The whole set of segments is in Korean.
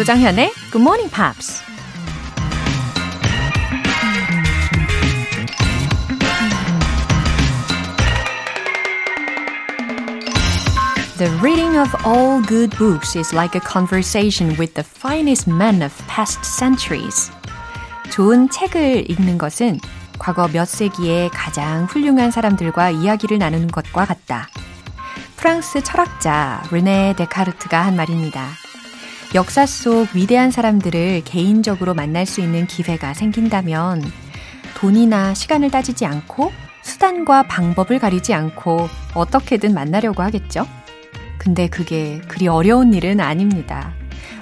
조장현의 Good Morning Pops. The reading of all good books is like a conversation with the finest men of past centuries. 좋은 책을 읽는 것은 과거 몇 세기의 가장 훌륭한 사람들과 이야기를 나누는 것과 같다. 프랑스 철학자 르네 데카르트가 한 말입니다. 역사 속 위대한 사람들을 개인적으로 만날 수 있는 기회가 생긴다면 돈이나 시간을 따지지 않고 수단과 방법을 가리지 않고 어떻게든 만나려고 하겠죠? 근데 그게 그리 어려운 일은 아닙니다.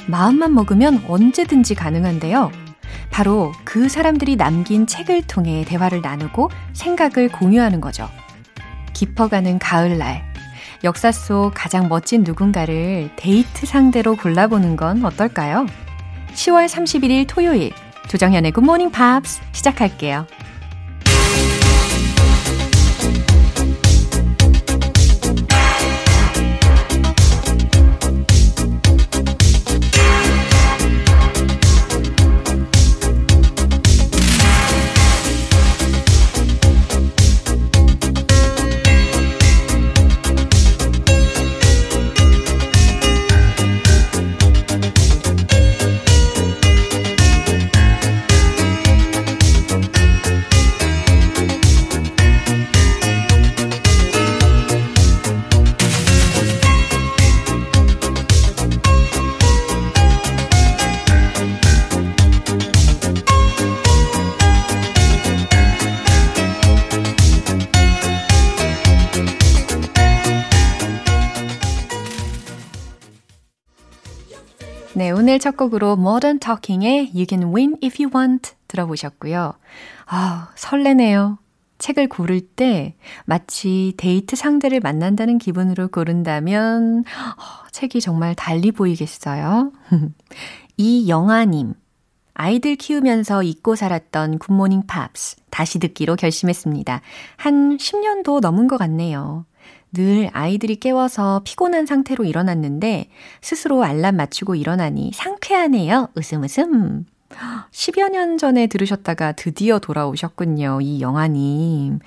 마음만 먹으면 언제든지 가능한데요. 바로 그 사람들이 남긴 책을 통해 대화를 나누고 생각을 공유하는 거죠. 깊어가는 가을날, 역사 속 가장 멋진 누군가를 데이트 상대로 골라보는 건 어떨까요? 10월 31일 토요일, 조정현의 Morning Pops 시작할게요. 오늘 첫 곡으로 Modern Talking의 You Can Win If You Want 들어보셨고요. 아, 설레네요. 책을 고를 때 마치 데이트 상대를 만난다는 기분으로 고른다면 어, 책이 정말 달리 보이겠어요. 이영아님. 아이들 키우면서 잊고 살았던 굿모닝 팝스 다시 듣기로 결심했습니다. 한 10년도 넘은 것 같네요. 늘 아이들이 깨워서 피곤한 상태로 일어났는데 스스로 알람 맞추고 일어나니 상쾌하네요. 웃음 웃음. 10여 년 전에 들으셨다가 드디어 돌아오셨군요. 이 영화님.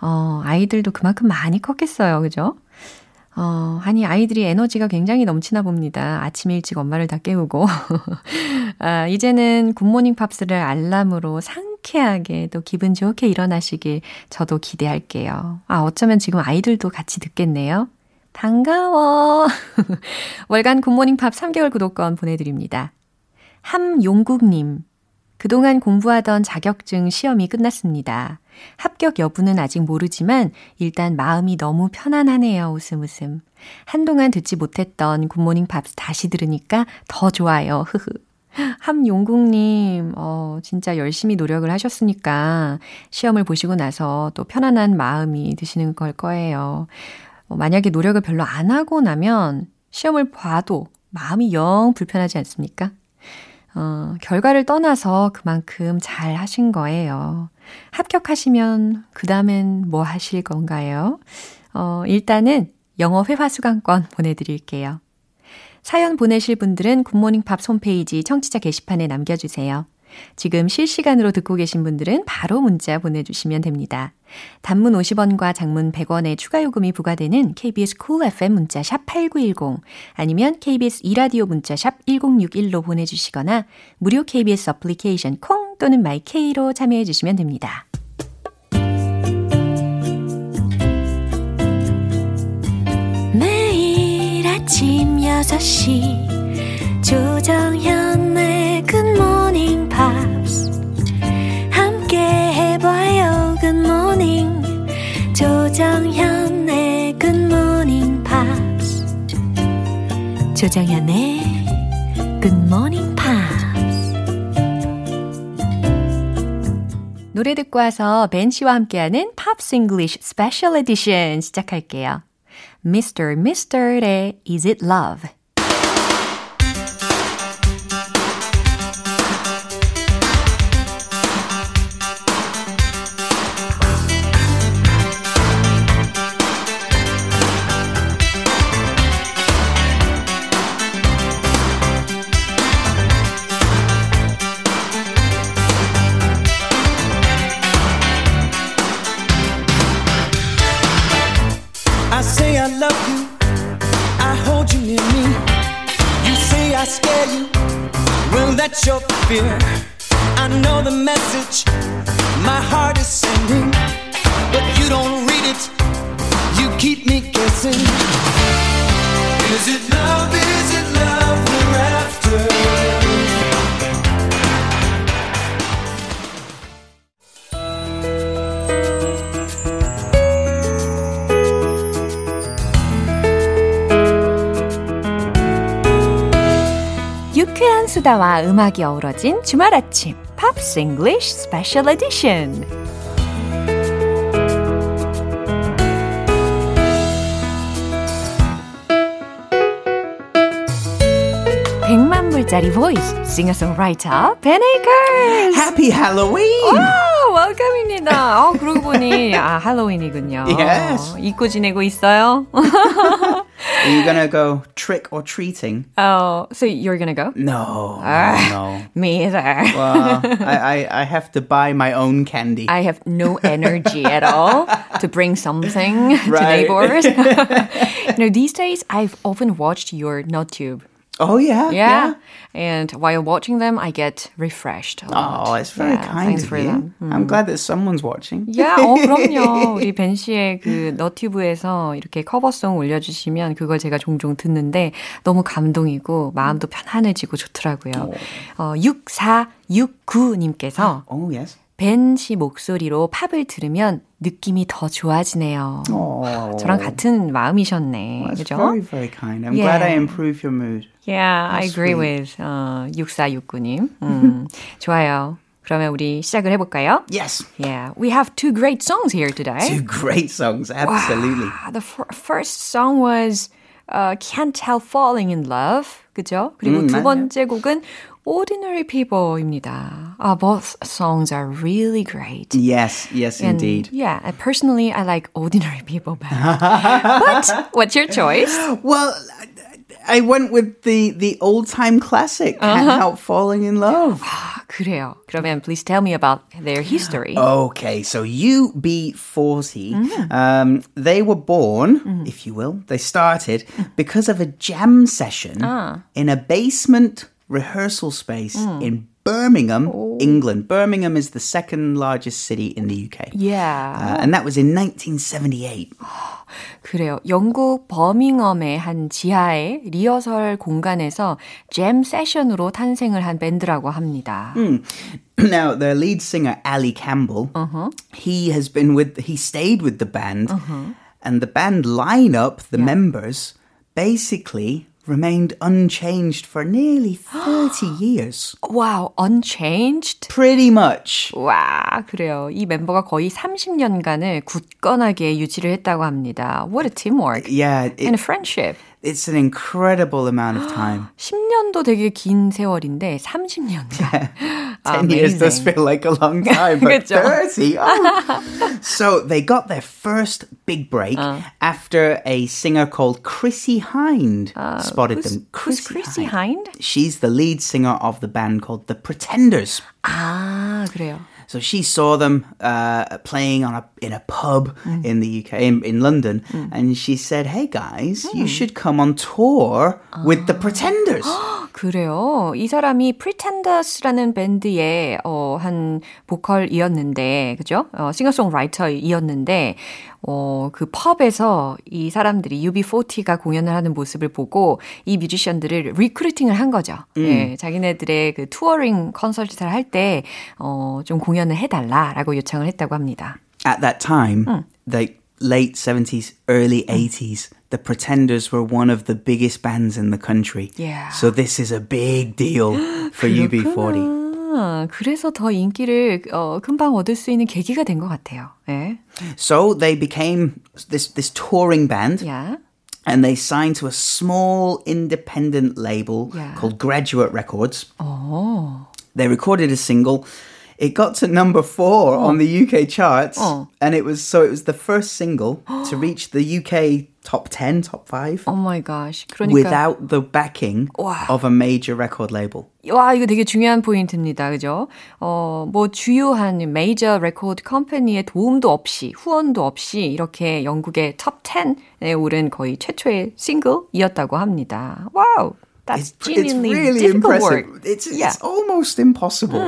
어, 아이들도 그만큼 많이 컸겠어요. 그죠? 어, 아니, 아이들이 에너지가 굉장히 넘치나 봅니다. 아침 일찍 엄마를 다 깨우고. 아, 이제는 굿모닝 팝스를 알람으로 상 쾌하게 또 기분 좋게 일어나시길 저도 기대할게요. 아, 어쩌면 지금 아이들도 같이 듣겠네요. 반가워. 월간 굿모닝 팝스 3개월 구독권 보내드립니다. 함용국님. 그동안 공부하던 자격증 시험이 끝났습니다. 합격 여부는 아직 모르지만 일단 마음이 너무 편안하네요. 웃음 웃음. 한동안 듣지 못했던 굿모닝 팝스 다시 들으니까 더 좋아요. 흐흐. 함용국님, 어, 진짜 열심히 노력을 하셨으니까 시험을 보시고 나서 또 편안한 마음이 드시는 걸 거예요. 어, 만약에 노력을 별로 안 하고 나면 시험을 봐도 마음이 영 불편하지 않습니까? 어, 결과를 떠나서 그만큼 잘 하신 거예요. 합격하시면 그 다음엔 뭐 하실 건가요? 어, 일단은 영어 회화 수강권 보내드릴게요. 사연 보내실 분들은 굿모닝 팝 홈페이지 청취자 게시판에 남겨주세요. 지금 실시간으로 듣고 계신 분들은 바로 문자 보내주시면 됩니다. 단문 50원과 장문 100원의 추가 요금이 부과되는 KBS cool FM 문자 샵 8910 아니면 KBS 이라디오 문자 샵 1061로 보내주시거나 무료 KBS 어플리케이션 콩 또는 마이케이로 참여해 주시면 됩니다. 아침 6시 조정현의 굿모닝 팝스 함께 해봐요 굿모닝 조정현의 굿모닝 팝스 조정현의 굿모닝 팝스 노래 듣고 와서 벤 씨와 함께하는 팝스 English special edition 시작할게요. Mr. Mr의 Is It Love fear. 수다와 음악이 어우러진 주말 아침 팝스 English special edition 백만 불짜리 보이스 싱어송라이터 벤 에이커스 Happy Halloween! 와, 웰 컴입니다. 어, 그러고 보니 아 할로윈이군요. Yes. 잊고 지내고 있어요. Are you gonna go trick or treating? Oh, so you're gonna go? No, Ah. no. Me either. Well, I, I, I have to buy my own candy. I have no energy at all to bring something to Right. neighbors. you know, these days I've often watched your NotTube. oh yeah, Yeah. And while watching them, I get refreshed. A lot. Oh, it's very Yeah, kind of you. them. I'm glad that someone's watching. 야, 어, 그럼요. 우리 벤 씨의 그 너튜브에서 이렇게 커버송 올려주시면 그걸 제가 종종 듣는데 너무 감동이고 마음도 편안해지고 좋더라고요. 어, 6469님께서 Oh yes. 벤 씨 목소리로 팝을 들으면 느낌이 더 좋아지네요. Oh, 저랑 같은 마음이셨네. that's 그죠? very very kind. I'm glad I Yeah. improved your mood. Yeah, I agree sweet. with 어, 6469님. 음, 좋아요. 그러면 우리 시작을 해볼까요? Yes, Yeah, we have two great songs here today. two great songs. Absolutely. Ah, the fir- first song was uh, Can't Help Falling in Love. 그죠? 그리고 음, 두. 번째 곡은 Ordinary People입니다. Ah, both songs are really great. Yes, yes, And, indeed. Yeah, and personally, I like Ordinary People better. but what's your choice? Well, I went with the the old time classic. Can't help falling in love. 아, 그래요. 그러면 please tell me about their history. Okay, so UB40, um, they were born, if you will, they started because of a jam session in a basement rehearsal space in Birmingham, England. Birmingham is the second largest city in the UK. Yeah. Uh, and that was in 1978. 그래요. 영국 버밍엄의 한 지하의 리허설 공간에서 잼 세션으로 탄생을 한 밴드라고 합니다. now, their lead singer, Ali Campbell, he has been with, he stayed with the band, and the band lineup, the members, basically remained unchanged for nearly 30 years. Wow, unchanged? Pretty much. 와, 그래요. 이 멤버가 거의 30년간을 굳건하게 유지를 했다고 합니다. What a teamwork. Yeah, And a it, friendship. it's an incredible amount of time. 10년도 되게 긴 세월인데 30년간. 10 years does feel like a long time, but 그쵸? 30? Oh. so they got their first big break after a singer called Chrissy Hind spotted who's, them. who's Chrissy Hind? She's the lead singer of the band called The Pretenders. 아, 그래요. So she saw them uh, playing on a in a pub in the UK in, in London, and she said, "Hey guys, you should come on tour with the Pretenders." 그래요. 이 사람이 Pretenders라는 밴드의 어, 한 보컬이었는데, 그죠? 어, 싱어송라이터이었는데, 어, 그 펍에서 이 사람들이 UB40가 공연을 하는 모습을 보고 이 뮤지션들을 recruiting을 한 거죠. 예, 자기네들의 그 touring 콘서트를 할 때, 어, 좀 공연을 해달라라고 요청을 했다고 합니다. At that time, the late seventies, early eighties, the Pretenders were one of the biggest bands in the country. Yeah. So this is a big deal for UB40. 아, 그래서 더 인기를 어, 금방 얻을 수 있는 계기가 된 것 같아요. 예. So they became this this touring band. 야. and they signed to a small independent label Yeah. called Graduate Records. 어. They recorded a single. It got to number four on the UK charts, Oh. and it was so it was the first single to reach the UK top ten, top five, Oh my gosh. 그러니까 without the backing Wow. of a major record label. 와, 이거 되게 중요한 포인트입니다. 그죠? 어, 뭐 주요한 메이저 레코드 컴퍼니의 도움도 없이 후원도 없이 이렇게 영국의 톱 10에 오른 거의 최초의 싱글이었다고 합니다. 와우. That's It's, it's genuinely really difficult impressive. work. It's, Yeah. Hmm. it's almost impossible.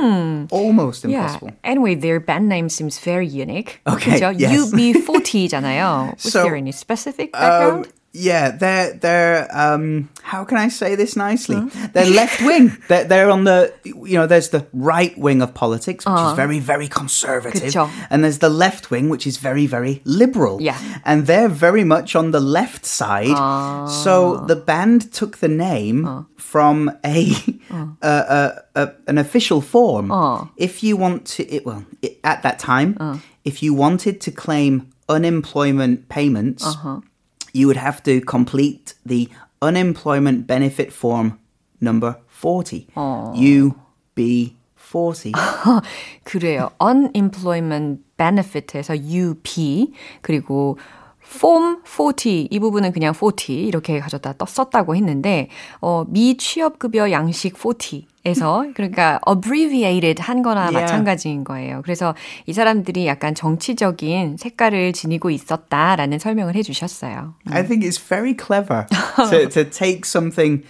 Almost impossible. Yeah. Anyway, their band name seems very unique. Okay, 그죠? yes. UB40잖아요. Was So, there any specific background? Um, yeah, they're they're um how can I say this nicely? They're left wing. They're they're on the you know there's the right wing of politics which is uh-huh. very very conservative, 그쵸. and there's the left wing which is very very liberal. Yeah. and they're very much on the left side. So ah. the band took the name from a, a, a, a an official form. If you want to, it, well, it, at that time, if you wanted to claim unemployment payments uh-huh you would have to complete the unemployment benefit form number 40. UB40. 그래요. Unemployment Benefit에서 UB 그리고 Form 40 이 부분은 그냥 40 이렇게 가져다 떴- 썼다고 했는데 어, 미 취업급여 양식 40 에서 그러니까 abbreviated 한 거나 Yeah. 마찬가지인 거예요. 그래서 이 사람들이 약간 정치적인 색깔을 지니고 있었다라는 설명을 해 주셨어요. I think it's very clever to, to take something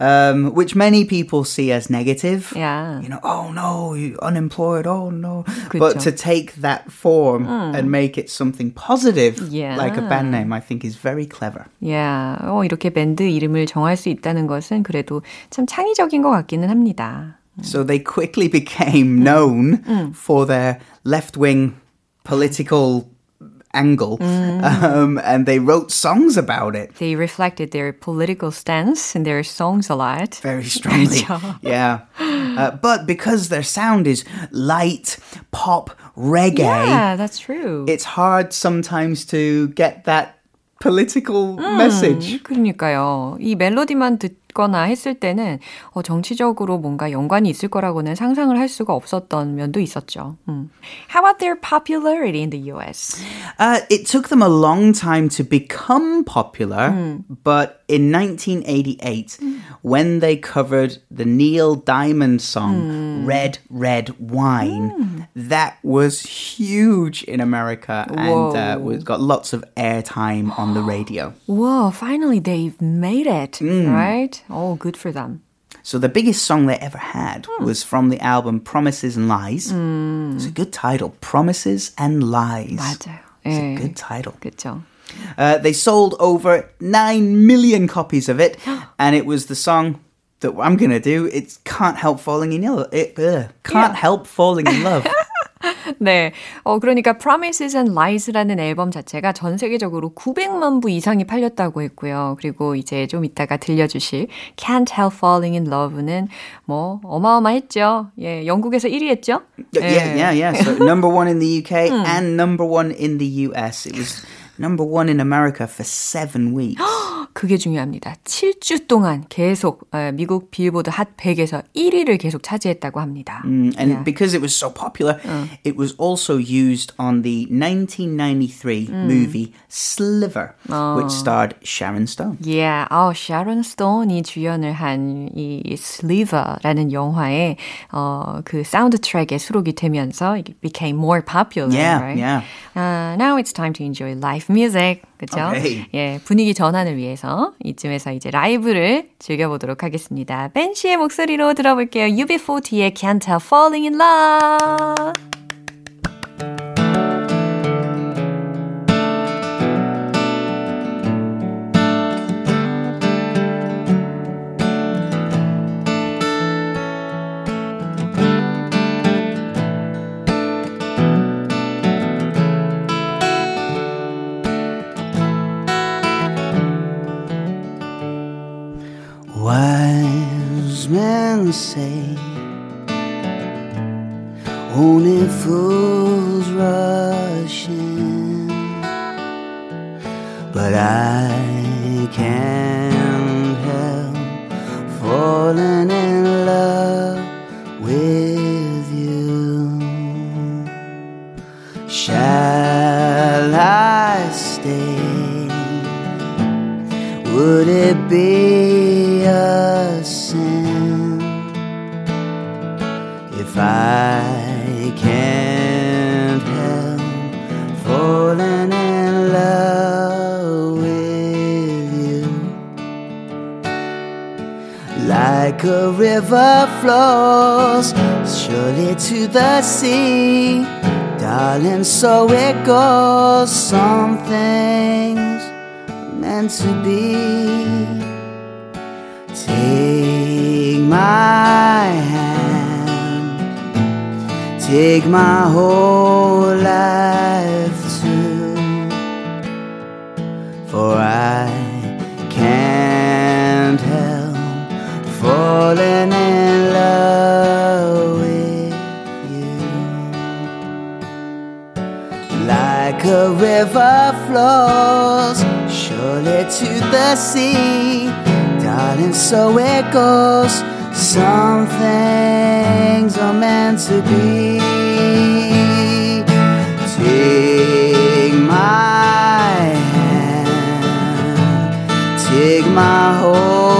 um, which many people see as negative. Yeah. You know, oh no, you unemployed, oh no. 그쵸. But to take that form and make it something positive, Yeah. like a band name, I think is very clever. 야, 어, 이렇게 밴드 이름을 정할 수 있다는 것은 그래도 참 창의적인 것 같기는 합니다. So they quickly became known for their left wing political angle, um, and they wrote songs about it They reflected their political stance in their songs a lot. very strongly. 그렇죠. yeah. Uh, but because their sound is light, pop, reggae, Yeah, that's true. it's hard sometimes to get that political message. 그러니까요. 이 멜로디만 듣 거나 했을 때는 어, 정치적으로 뭔가 연관이 있을 거라고는 상상을 할 수가 없었던 면도 있었죠. 음. How about their popularity in the US? Uh, it took them a long time to become popular, but in 1988, when they covered the Neil Diamond song "Red Red Wine," that was huge in America and uh, was got lots of airtime on the radio. Whoa, finally they've made it, right? Oh, good for them. So the biggest song they ever had was from the album "Promises and Lies." It's a good title, "Promises and Lies." 맞아요. It's 예. a good title. 그렇죠. Uh, they sold over 9 million copies of it, and it was the song that I'm going to do. It can't help falling in love. It ugh, can't help falling in love. 네. 어, 그러니까 Promises and Lies라는 앨범 자체가 전 세계적으로 900만 부 이상이 팔렸다고 했고요. 그리고 이제 좀 이따가 들려주실 Can't Help Falling in Love는 뭐 어마어마했죠. 예, 영국에서 1위 했죠? yeah, yeah, yeah. So number one in the UK and number one in the US. It was number one in America for seven weeks. 그게 중요합니다. 7주 동안 계속 에, 미국 빌보드 핫 100에서 1위를 계속 차지했다고 합니다. Mm, and Yeah. because it was so popular, it was also used on the 1993 movie Sliver, which starred Sharon Stone. Yeah, 아, 샤론 스톤이 주연을 한 이 Sliver라는 영화에 어, 그 사운드 트랙에 수록이 되면서 it became more popular, Yeah, right? yeah. Uh, now it's time to enjoy live music. 그죠? Okay. 예, 분위기 전환을 위해서 이쯤에서 이제 라이브를 즐겨보도록 하겠습니다. 벤 씨의 목소리로 들어볼게요. UB40의 Can't Help Falling in Love. Wise men say only fools rush in, but I can't help falling in love with you. Shall I stay? Would it be a river flows surely to the sea, darling. So it goes. Some things are meant to be. Take my hand, take my whole life too, for I flows surely to the sea, darling. So it goes. Some things are meant to be. Take my hand, take my whole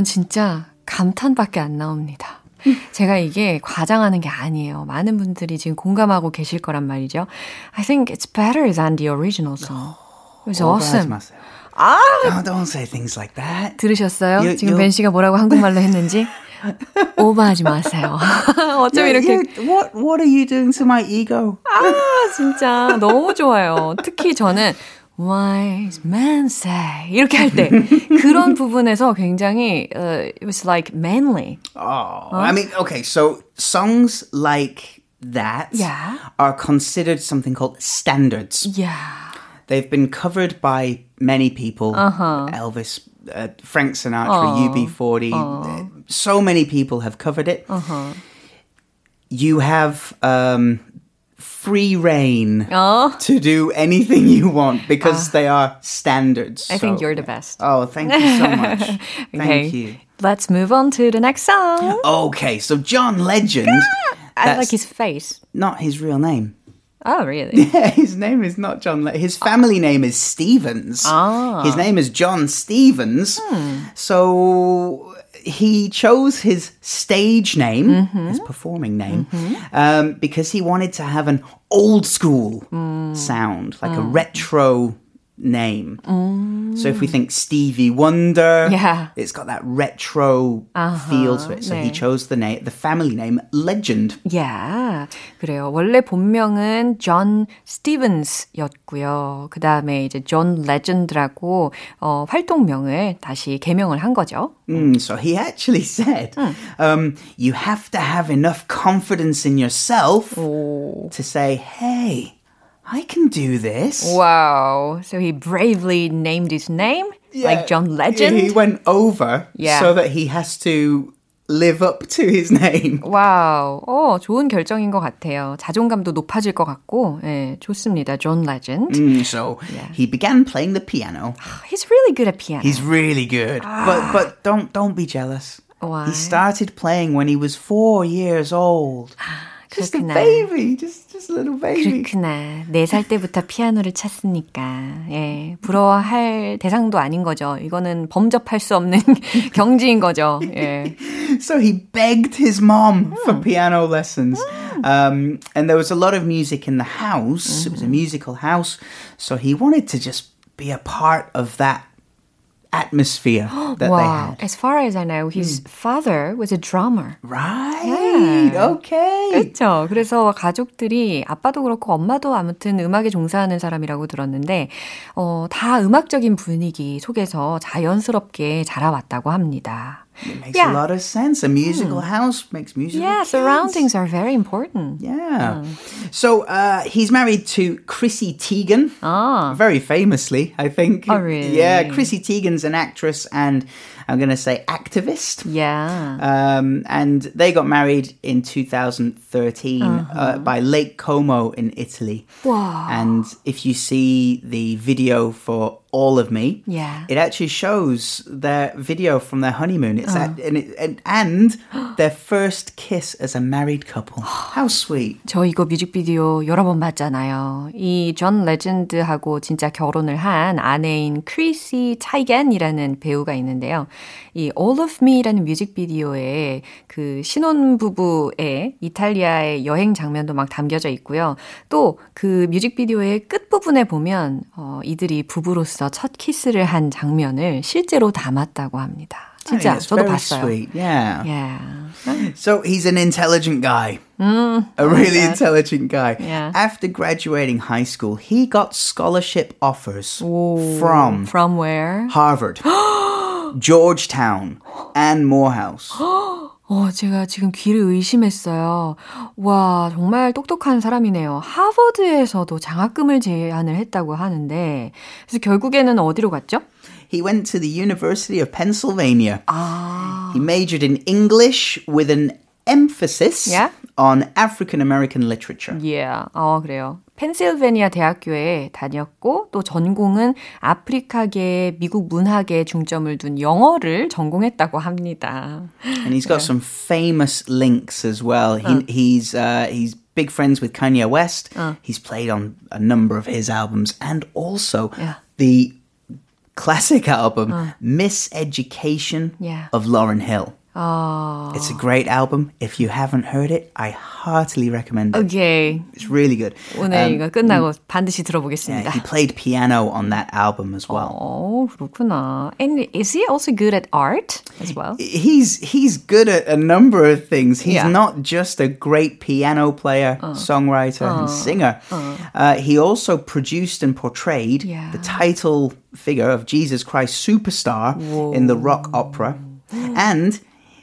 이건 진짜 감탄밖에 안 나옵니다. 제가 이게 과장하는 게 아니에요. 많은 분들이 지금 공감하고 계실 거란 말이죠. I think it's better than the original song. It was awesome. 마세요. No, don't say things like that. 들으셨어요? 요- 지금 요- 벤 씨가 뭐라고 한국말로 했는지? 오버하지 마세요. 어쩜 Yeah, 이렇게 yeah, what what are you doing to my ego? 아, 진짜 너무 좋아요. 특히 저는 wise men say 이렇게 할 때 그런 부분에서 굉장히 uh, it was like manly. Oh, I mean, okay, so songs like that Yeah. are considered something called standards. Yeah. They've been covered by many people. Uh-huh. Elvis, uh, Frank Sinatra, UB40. uh, So many people have covered it. Uh-huh. You have um, free reign Oh. to do anything you want because they are standards. I think you're the best. Oh, thank you so much. Thank okay. you. Let's move on to the next song. Okay, so John Legend. I like his face. not his real name. Oh, really? Yeah, his name is not John. Le- his family name is Stevens. Ah. His name is John Stevens. So he chose his stage name, mm-hmm. his performing name, mm-hmm. um, because he wanted to have an old school mm. sound, like a mm. retro name. So if we think Stevie Wonder, Yeah. it's got that retro feel to it. So he 네. chose the name, the family name Legend. Yeah. 그래요. 원래 본명은 존 스티븐스였고요. 그 다음에 이제 존 레전드라고 어, 활동명을 다시 개명을 한 거죠. Mm, so he actually said, um, you have to have enough confidence in yourself to say, hey, I can do this. Wow. So he bravely named his name like John Legend. He went over Yeah. so that he has to live up to his name. 와우. 어, 좋은 결정인 것 같아요. 자존감도 높아질 것 같고, 예, 좋습니다. 존 레전드. Mm, so he began playing the piano. He's really good at piano. He's really good, but but don't don't be jealous. Why? He started playing when he was four years old. Just a 그렇구나. baby, just just a little baby. 그렇구나. 네 살 때부터 피아노를 쳤으니까, 예, 부러워할 대상도 아닌 거죠. 이거는 범접할 수 없는 경지인 거죠. 예. So he begged his mom for piano lessons. Um, and there was a lot of music in the house. It was a musical house. So he wanted to just be a part of that atmosphere that they Wow. had. As far as I know, his father was a drummer. Right. Okay. 그렇죠. 그래서 가족들이 아빠도 그렇고 엄마도 아무튼 음악에 종사하는 사람이라고 들었는데 어, 다 음악적인 분위기 속에서 자연스럽게 자라왔다고 합니다. It makes Yeah. a lot of sense. A musical house makes musical. Yeah, kids. surroundings are very important. Yeah. So uh, he's married to Chrissy Teigen. Ah. Very famously, I think. Oh, really? Yeah, Chrissy Teigen's an actress and I'm going to say activist. Yeah. Um, and they got married in 2013 uh, by Lake Como in Italy. Wow. And if you see the video for All of Me, Yeah. it actually shows their video from their honeymoon. It's at, and, it, and, and their first kiss as a married couple. How sweet. 저 이거 뮤직비디오 여러 번 봤잖아요. 이 존 레전드하고 진짜 결혼을 한 아내인 크리시 차이겐이라는 배우가 있는데요. 이 All of Me라는 뮤직비디오에 그 신혼부부의 이탈리아의 여행 장면도 막 담겨져 있고요. 또 그 뮤직비디오의 끝부분에 보면 어, 이들이 부부로서 첫 키스를 한 장면을 실제로 담았다고 합니다. 진짜 It's 저도 very 봤어요. sweet. Yeah. Yeah. So he's an intelligent guy. a really intelligent guy. Yeah. After graduating high school, he got scholarship offers from From where? Harvard, Georgetown, and Morehouse. 어, 제가 지금 귀를 의심했어요. 와, 정말 똑똑한 사람이네요. 하버드에서도 장학금을 제안을 했다고 하는데, 그래서 결국에는 어디로 갔죠? He went to the University of Pennsylvania. 아, He majored in English with an emphasis Yeah. on African American literature. yeah. 어, 그래요. 펜실베니아 대학교에 다녔고, 또 전공은 아프리카계 미국 문학에 중점을 둔 영어를 전공했다고 합니다. And he's got some famous links as well. He, He's uh, he's big friends with Kanye West. He's played on a number of his albums, and also Yeah. the classic album Miseducation Yeah. of Lauren Hill. 아, It's a great album. If you haven't heard it, I heartily recommend it. 오케이. It's really good. 오늘 Um, 이거 끝나고 반드시 yeah, 들어보겠습니다. he played piano on that album as well. 어, 그렇구나. And is he also good at art as well? he's he's good at a number of things. He's Yeah. not just a great piano player, songwriter, and singer. Uh, he also produced and portrayed Yeah. the title figure of Jesus Christ Superstar in the rock opera, and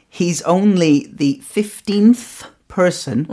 he's only the fifteenth person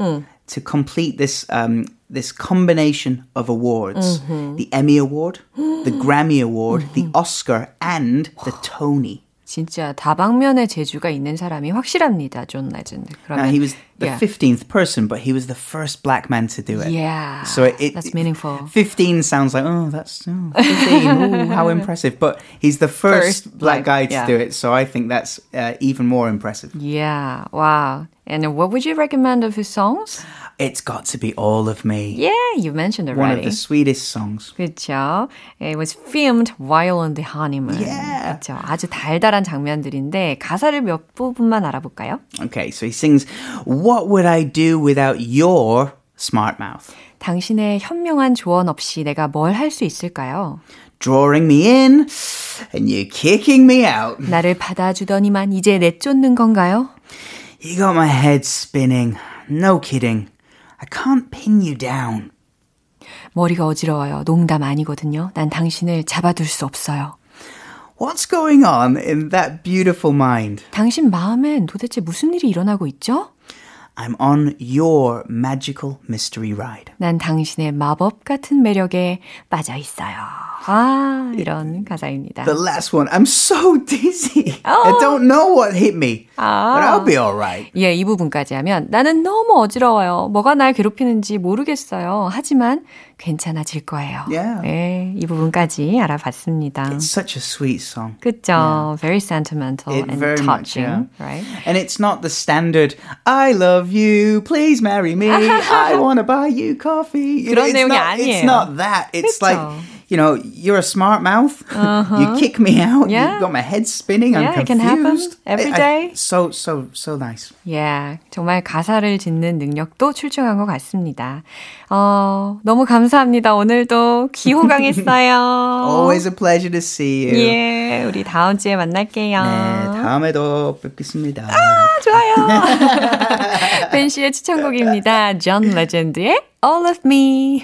to complete this. Um, this combination of awards the Emmy Award, the Grammy Award, the Oscar, and the Tony. 진짜 다방면의 재주가 있는 사람이 확실합니다, 존 레전드. Now, 그러면 he was the yeah. 15th person, but he was the first black man to do it. Yeah, So it, it- that's meaningful. 15 sounds like, oh, that's oh, 15. Ooh, how impressive. But he's the first, First black, black, guy to yeah. do it. So I think that's uh, even more impressive. Yeah, wow. And what would you recommend of his songs? It's got to be all of me. Yeah, you mentioned One of already. the sweetest songs. 그렇죠. It was filmed while on the honeymoon. Yeah. 그렇죠. 아주 달달한 장면들인데 가사를 몇 부분만 알아볼까요? Okay, so he sings, What would I do without your smart mouth? 당신의 현명한 조언 없이 내가 뭘 할 수 있을까요? Drawing me in and you kicking me out. 나를 받아주더니만 이제 내쫓는 건가요? You got my head spinning. No kidding. I can't pin you down. 머리가 어지러워요. 농담 아니거든요. 난 당신을 잡아둘 수 없어요. What's going on in that beautiful mind? 당신 마음엔 도대체 무슨 일이 일어나고 있죠? I'm on your magical mystery ride. 난 당신의 마법 같은 매력에 빠져 있어요. 아, 이런 가사입니다. The last one, I'm so dizzy. I don't know what hit me, but I'll be all right. 예, 이 부분까지 하면 나는 너무 어지러워요. 뭐가 날 괴롭히는지 모르겠어요. 하지만 괜찮아질 거예요. Yeah. 네, 이 부분까지 알아봤습니다. It's such a sweet song. 그죠? Very sentimental It and very much, touching, yeah. right? And it's not the standard, I love you, please marry me, I want to buy you coffee. You 그런 it's 내용이 not, It's 아니에요. not that. It's 그쵸. like, you know, you're a smart mouth. You kick me out. Yeah. You've got my head spinning. I'm Yeah, it confused. can happen every I- I- day. so, so, so nice. Yeah, 정말 가사를 짓는 능력도 출중한 것 같습니다. 어, 너무 감사합니다. 오늘도 귀호강했어요. Always a pleasure to see you. 예, 우리 다음 주에 만날게요. 네, 다음에도 뵙겠습니다. 좋아요. 벤 씨의 추천곡입니다. 존 레전드의 All of Me.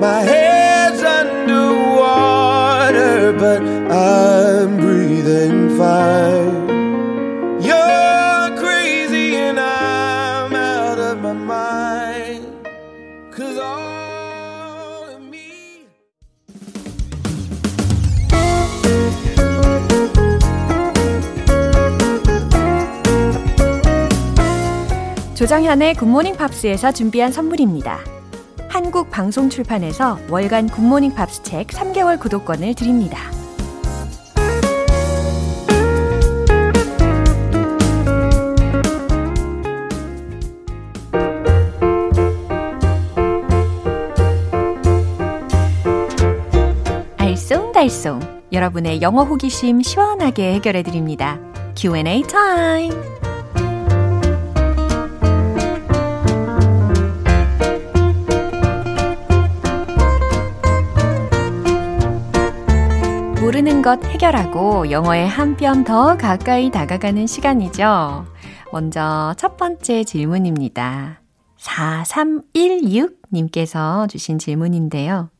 My head's underwater, but I'm breathing fine. You're crazy and I'm out of my mind. Cause all of me. 조정현의 굿모닝 팝스에서 준비한 선물입니다. 한국 방송 출판에서 월간 굿모닝 팝스 책 3개월 구독권을 드립니다. 알쏭달쏭 여러분의 영어 호기심 시원하게 해결해 드립니다. Q&A 타임. 것 해결하고 영어에 한 뼘 더 가까이 다가가는 시간이죠. 먼저 첫 번째 질문입니다. 4316님께서 주신 질문인데요.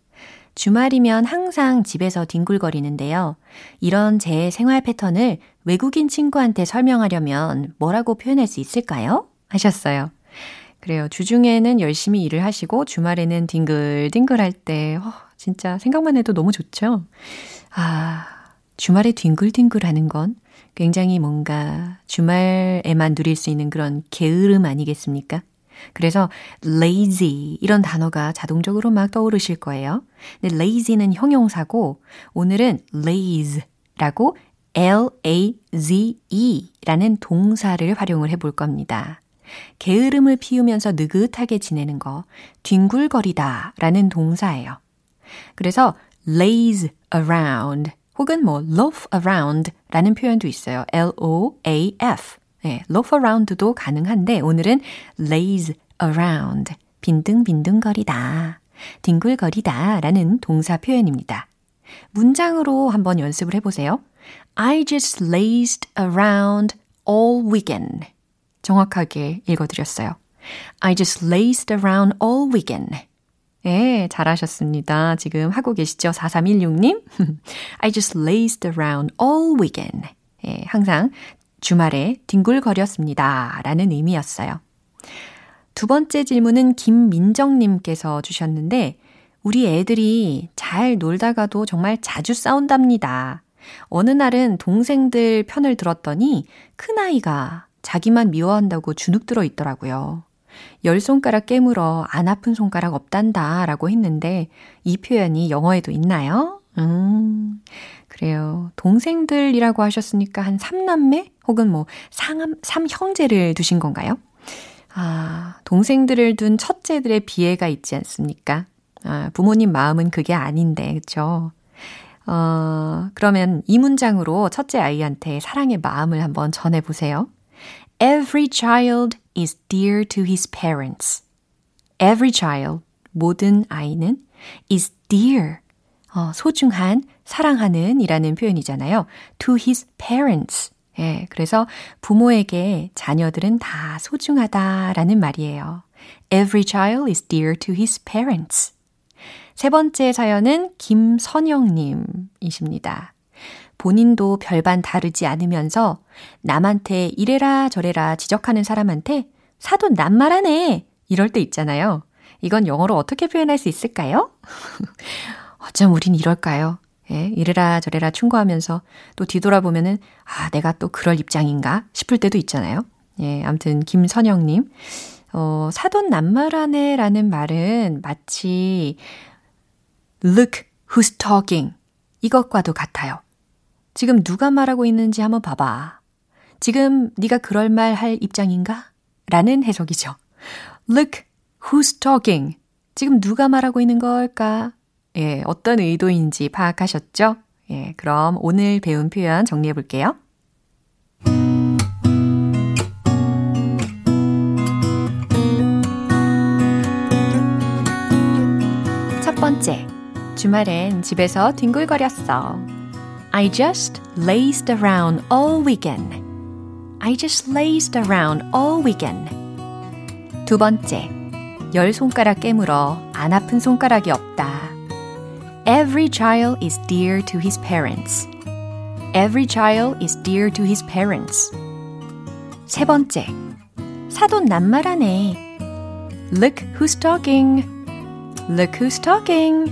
주말이면 항상 집에서 뒹굴거리는데요. 이런 제 생활 패턴을 외국인 친구한테 설명하려면 뭐라고 표현할 수 있을까요? 하셨어요. 그래요. 주중에는 열심히 일을 하시고 주말에는 뒹글뒹글 할 때, 어, 진짜 생각만 해도 너무 좋죠? 아, 주말에 뒹굴뒹굴 하는 건 굉장히 뭔가 주말에만 누릴 수 있는 그런 게으름 아니겠습니까? 그래서 lazy 이런 단어가 자동적으로 막 떠오르실 거예요. 근데 lazy는 형용사고 오늘은 laze라고 L-A-Z-E 라는 동사를 활용을 해볼 겁니다. 게으름을 피우면서 느긋하게 지내는 거, 뒹굴거리다 라는 동사예요. 그래서 laze around 혹은 뭐 loaf around 라는 표현도 있어요. L-O-A-F. 네, loaf around도 가능한데 오늘은 laze around. 빈둥빈둥거리다. 뒹굴거리다 라는 동사 표현입니다. 문장으로 한번 연습을 해보세요. I just lazed around all weekend. 정확하게 읽어드렸어요. I just lazed around all weekend. 예, 잘하셨습니다. 지금 하고 계시죠? 4316님. I just lazed around all weekend. 예, 항상 주말에 뒹굴거렸습니다. 라는 의미였어요. 두 번째 질문은 김민정님께서 주셨는데, 우리 애들이 잘 놀다가도 정말 자주 싸운답니다. 어느 날은 동생들 편을 들었더니 큰아이가 자기만 미워한다고 주눅 들어 있더라고요. 열 손가락 깨물어 안 아픈 손가락 없단다 라고 했는데 이 표현이 영어에도 있나요? 음, 그래요. 동생들이라고 하셨으니까 한 3남매 혹은 뭐 3, 3형제를 두신 건가요? 아, 동생들을 둔 첫째들의 비애가 있지 않습니까? 아, 부모님 마음은 그게 아닌데, 그쵸? 어, 그러면 이 문장으로 첫째 아이한테 사랑의 마음을 한번 전해보세요. Every child is dear to his parents. Every child, 모든 아이는 is dear, 어, 소중한, 사랑하는 이라는 표현이잖아요. to his parents. 예, 그래서 부모에게 자녀들은 다 소중하다라는 말이에요. Every child is dear to his parents. 세 번째 사연은 김선영님이십니다. 본인도 별반 다르지 않으면서 남한테 이래라 저래라 지적하는 사람한테 사돈 낱말하네 이럴 때 있잖아요. 이건 영어로 어떻게 표현할 수 있을까요? 어쩜 우린 이럴까요? 예, 이래라 저래라 충고하면서 또 뒤돌아보면은 아, 내가 또 그럴 입장인가 싶을 때도 있잖아요. 예, 아무튼 김선영 님. 어, 사돈 낱말하네라는 말은 마치 look who's talking 이것과도 같아요. 지금 누가 말하고 있는지 한번 봐봐. 지금 네가 그럴 말 할 입장인가? 라는 해석이죠. Look who's talking. 지금 누가 말하고 있는 걸까? 예, 어떤 의도인지 파악하셨죠? 예, 그럼 오늘 배운 표현 정리해 볼게요. 첫 번째, 주말엔 집에서 뒹굴거렸어. I just lazed around all weekend. I just lazed around all weekend. 두 번째, 열 손가락 깨물어 안 아픈 손가락이 없다. Every child is dear to his parents. Every child is dear to his parents. 세 번째, 사돈 낱말하네. Look who's talking. Look who's talking.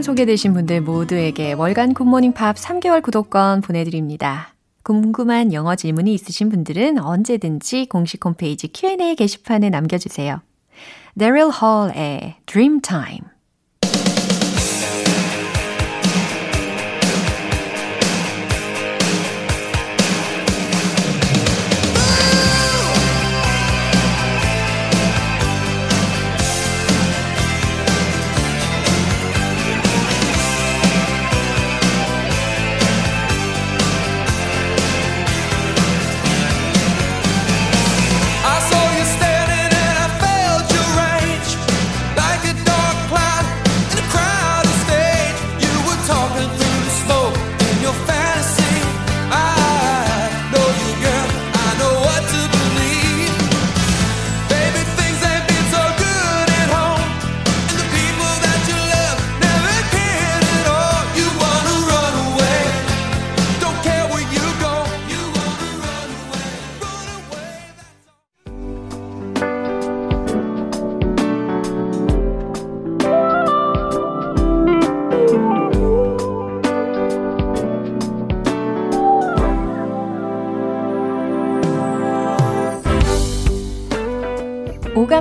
사연 소개되신 분들 모두에게 월간 굿모닝 팝 3개월 구독권 보내드립니다. 궁금한 영어 질문이 있으신 분들은 언제든지 공식 홈페이지 Q&A 게시판에 남겨주세요. Daryl Hall의 Dreamtime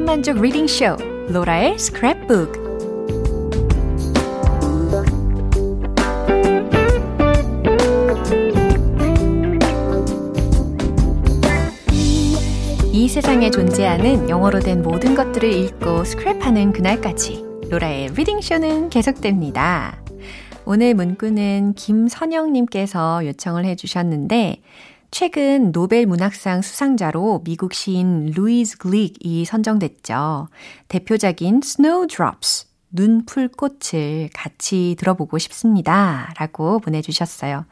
만족 reading 쇼 로라의 스크랩북 이 세상에 존재하는 영어로 된 모든 것들을 읽고 스크랩하는 그날까지 로라의 reading 쇼는 계속됩니다. 오늘 문구는 김선영님께서 요청을 해주셨는데 최근 노벨 문학상 수상자로 미국 시인 루이즈 글릭이 선정됐죠. 대표작인 Snowdrops, 눈풀 꽃을 같이 들어보고 싶습니다. 라고 보내주셨어요.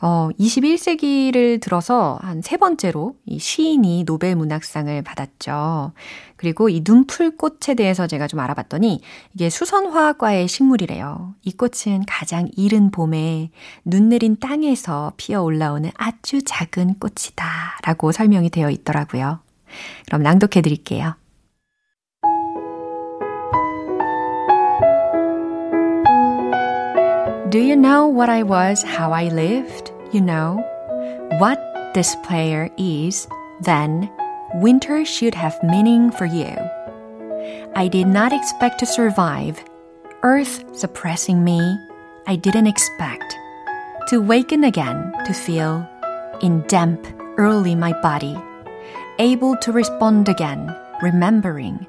어, 21세기를 들어서 한 세 번째로 이 시인이 노벨 문학상을 받았죠. 그리고 이 눈풀꽃에 대해서 제가 좀 알아봤더니 이게 수선화과의 식물이래요. 이 꽃은 가장 이른 봄에 눈 내린 땅에서 피어 올라오는 아주 작은 꽃이다. 라고 설명이 되어 있더라고요. 그럼 낭독해 드릴게요. Do you know what I was, how I lived? You know what this player is, then winter should have meaning for you. I did not expect to survive. Earth suppressing me, I didn't expect. To waken again, to feel in damp early my body, able to respond again, remembering.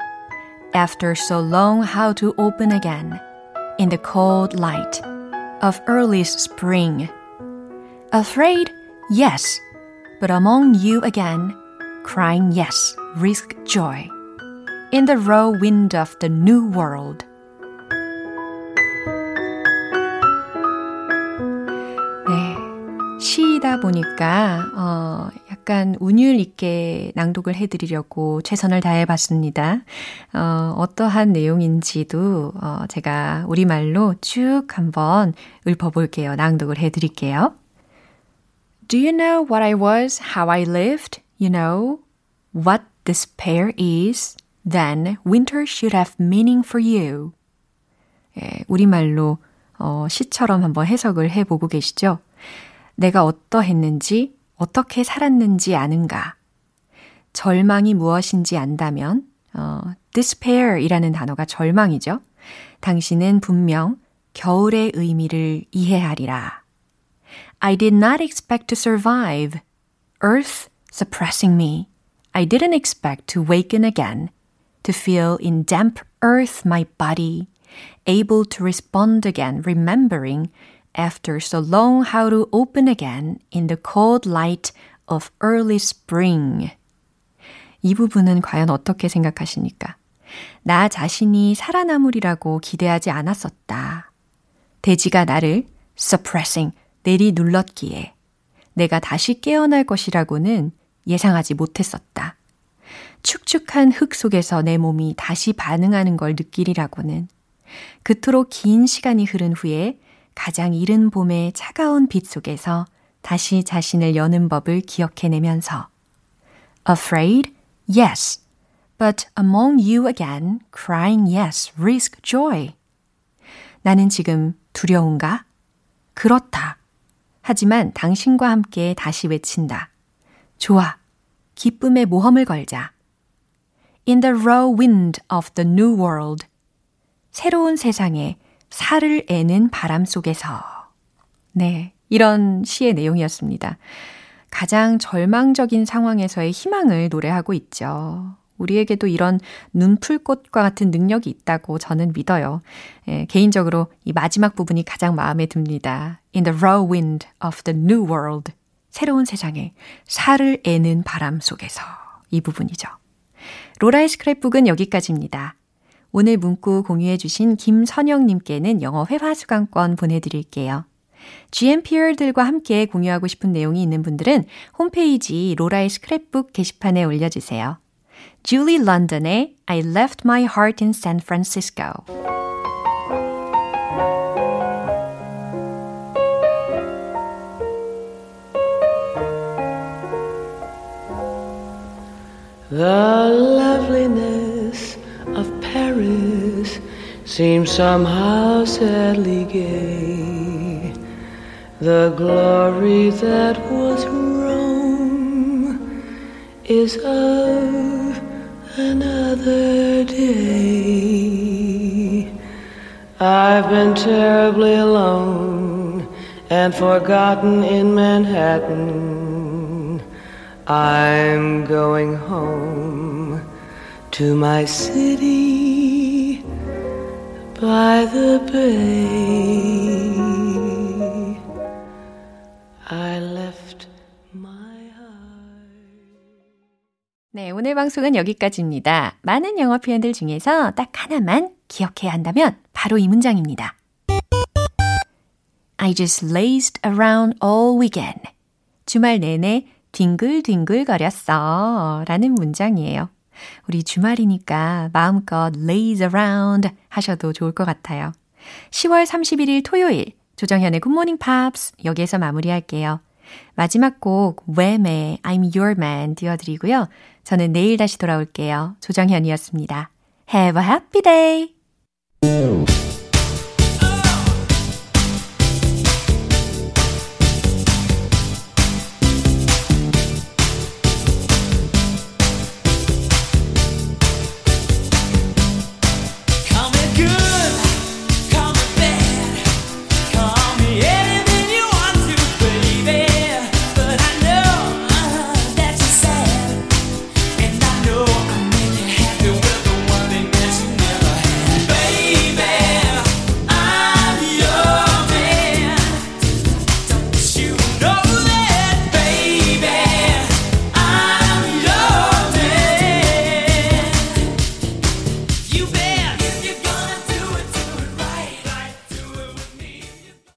After so long, how to open again in the cold light of earliest spring. Afraid? Yes. But among you again, crying yes, risk joy. In the raw wind of the new world. 네. 시이다 보니까, 어, 약간 운율 있게 낭독을 해드리려고 최선을 다해봤습니다. 어, 어떠한 내용인지도 어, 제가 우리말로 쭉 한번 읊어볼게요. 낭독을 해드릴게요. Do you know what I was, how I lived? You know what despair is? Then winter should have meaning for you. 예, 우리말로 어, 시처럼 한번 해석을 해보고 계시죠? 내가 어떠했는지, 어떻게 살았는지 아는가? 절망이 무엇인지 안다면, 어, despair이라는 단어가 절망이죠. 당신은 분명 겨울의 의미를 이해하리라. I did not expect to survive. Earth suppressing me. I didn't expect to waken again, to feel in damp earth my body, able to respond again, remembering after so long how to open again in the cold light of early spring. 이 부분은 과연 어떻게 생각하십니까? 나 자신이 살아남으리라고 기대하지 않았었다. 돼지가 나를 suppressing, 내리 눌렀기에 내가 다시 깨어날 것이라고는 예상하지 못했었다. 축축한 흙 속에서 내 몸이 다시 반응하는 걸 느끼리라고는 그토록 긴 시간이 흐른 후에 가장 이른 봄의 차가운 빛 속에서 다시 자신을 여는 법을 기억해내면서 Afraid? Yes. But among you again, crying yes, risk joy. 나는 지금 두려운가? 그렇다. 하지만 당신과 함께 다시 외친다. 좋아. 기쁨의 모험을 걸자. In the raw wind of the new world. 새로운 세상에 살을 애는 바람 속에서. 네. 이런 시의 내용이었습니다. 가장 절망적인 상황에서의 희망을 노래하고 있죠. 우리에게도 이런 눈풀꽃과 같은 능력이 있다고 저는 믿어요. 예, 개인적으로 이 마지막 부분이 가장 마음에 듭니다. In the raw wind of the new world. 새로운 세상에 살을 애는 바람 속에서 이 부분이죠. 로라의 스크랩북은 여기까지입니다. 오늘 문구 공유해 주신 김선영님께는 영어 회화 수강권 보내드릴게요. GMPR들과 함께 공유하고 싶은 내용이 있는 분들은 홈페이지 로라의 스크랩북 게시판에 올려주세요. Julie London의 I Left My Heart in San Francisco. Seems somehow sadly gay. The glory that was Rome is of another day. I've been terribly alone and forgotten in Manhattan. I'm going home to my city by the bay. I left my heart. 네, 오늘 방송은 여기까지입니다. 많은 영어 표현들 중에서 딱 하나만 기억해야 한다면 바로 이 문장입니다. I just lazed around all weekend. 주말 내내 뒹글뒹글거렸어. 라는 문장이에요. 우리 주말이니까 마음껏 laze around 하셔도 좋을 것 같아요. 10월 31일 토요일 조정현의 굿모닝 팝스 여기에서 마무리할게요. 마지막 곡 웸의 I'm Your Man 띄워드리고요. 저는 내일 다시 돌아올게요. 조정현이었습니다. Have a happy day!